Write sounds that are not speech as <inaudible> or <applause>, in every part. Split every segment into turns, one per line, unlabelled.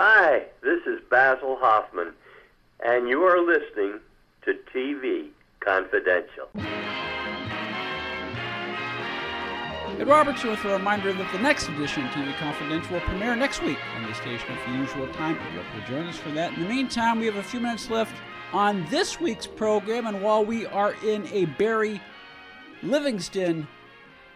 Hi, this is Basil Hoffman, and you are listening to TV Confidential.
Ed Robertson with a reminder that the next edition of TV Confidential will premiere next week on the station at the usual time. You hope you'll join us for that. In the meantime, we have a few minutes left on this week's program, and while we are in a Barry Livingston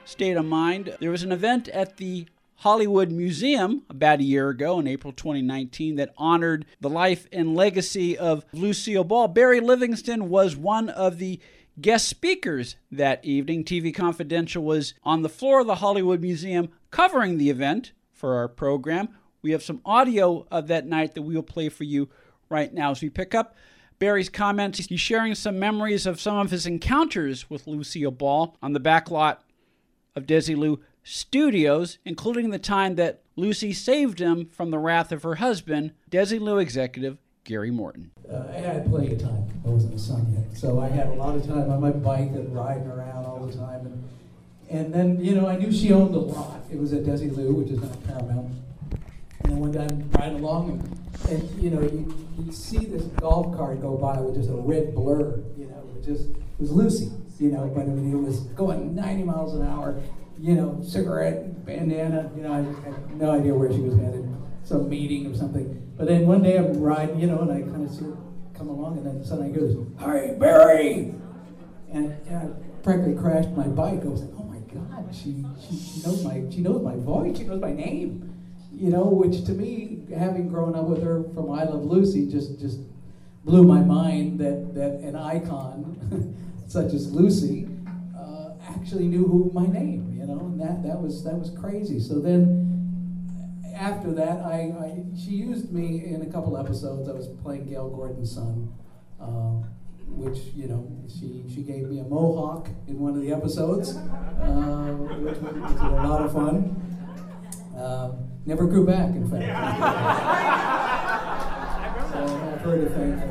state of mind, there was an event at the Hollywood Museum about a year ago in April 2019 that honored the life and legacy of Lucille Ball. Barry Livingston was one of the guest speakers that evening. TV Confidential was on the floor of the Hollywood Museum covering the event for our program. We have some audio of that night that we will play for you right now as we pick up Barry's comments. He's sharing some memories of some of his encounters with Lucille Ball on the back lot of Desilu studios, including the time that Lucy saved him from the wrath of her husband, Desilu executive Gary Morton.
Uh, I had plenty of time. I wasn't a son yet, so I had a lot of time on my bike and riding around all the time. And, and then, you know, I knew she owned a lot. It was at Desilu, which is now Paramount. And then one day I'm riding along, and, and you know, you, you see this golf cart go by with just a red blur, you know, it just it was Lucy, you know, but I mean, it was going 90 miles an hour, you know, cigarette, bandana, you know, I had no idea where she was headed, some meeting or something. But then one day I'm riding, you know, and I kind of see her come along, and then suddenly I this, "Hey, Barry!" And, and I practically crashed my bike. I was like, "Oh my God, she, she she knows my she knows my voice, she knows my name." You know, which to me, having grown up with her from I Love Lucy, just just blew my mind that that an icon <laughs> such as Lucy actually knew who my name. You know, and that that was that was crazy. So then after that, I, I, she used me in a couple episodes. I was playing Gale Gordon's son, uh, which you know she she gave me a mohawk in one of the episodes, uh, which was, a lot of fun. Uh, never grew back, in fact. <laughs> so I have her to thank for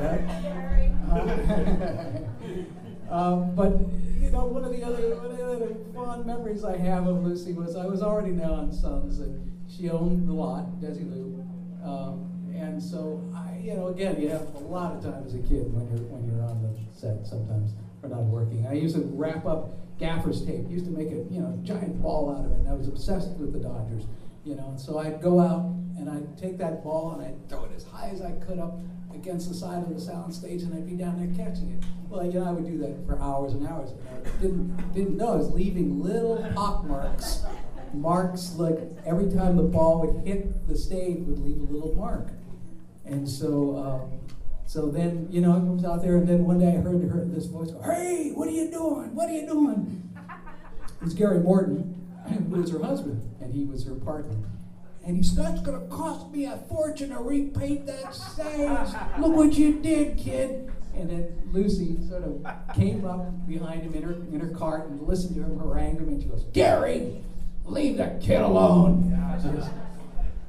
that. <laughs> Um, but you know, one of the other one of the other fond memories I have of Lucy was I was already now on Sons and she owned the lot, Desilu, um, and so I, you know, again, you have a lot of time as a kid when you're when you're on the set sometimes or not working. I used to wrap up gaffer's tape. Used to make a you know giant ball out of it. And I was obsessed with the Dodgers, you know. And so I'd go out and I'd take that ball and I'd throw it as high as I could up against the side of the sound stage, and I'd be down there catching it. Well, you know, I would do that for hours and hours. And I didn't didn't know I was leaving little pock marks marks like every time the ball would hit the stage would leave a little mark. And so um, so then, you know, I comes out there and then one day I heard her this voice go, Hey, what are you doing? What are you doing? It was Gary Morton, who was her husband, and he was her partner. And he said, That's gonna cost me a fortune to repaint that stage. Look what you did, kid. And then Lucy sort of came up behind him in her in her cart and listened to him harangue him and she goes, Gary, Leave the kid alone. Says,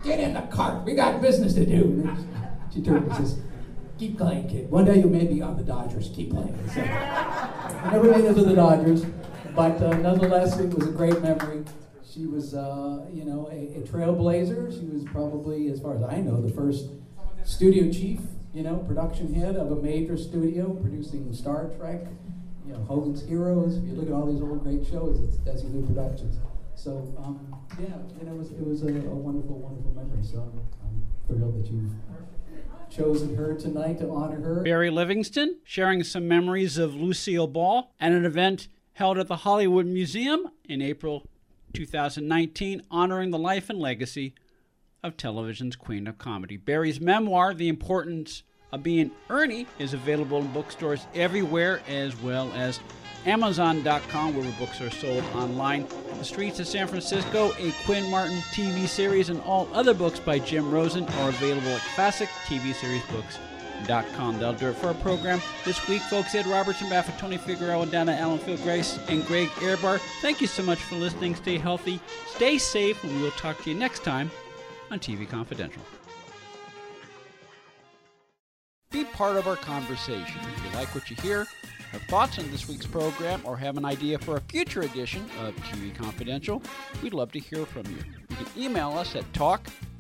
Get in the cart. We got business to do. She, she turned and says, Keep playing, kid. One day you may be on the Dodgers. Keep playing. So, <laughs> I never made it to the Dodgers, but uh, nonetheless, it was a great memory. She was, uh, you know, a, a trailblazer. She was probably, as far as I know, the first studio chief, you know, production head of a major studio producing Star Trek, you know, Hogan's Heroes. If you look at all these old great shows, it's Desilu Productions. So um, yeah, and it was it was a, a wonderful, wonderful memory. So I'm, I'm, thrilled that you've chosen her tonight to honor her.
Barry Livingston sharing some memories of Lucille Ball at an event held at the Hollywood Museum in April 2019, honoring the life and legacy of television's queen of comedy. Barry's memoir, The Importance of Being Ernie, is available in bookstores everywhere as well as Amazon.com, where books are sold online. The Streets of San Francisco, a Quinn Martin TV series, and all other books by Jim Rosen are available at That'll do it for our program this week, folks. Ed Robertson, of Tony Figueroa, Donna Allen, Phil Gries, and Greg Ehrbar. Thank you so much for listening. Stay healthy, stay safe, and we'll talk to you next time on TV Confidential. Be part of our conversation. If you like what you hear, have thoughts on this week's program, or have an idea for a future edition of TV Confidential, we'd love to hear from you. You can email us at talk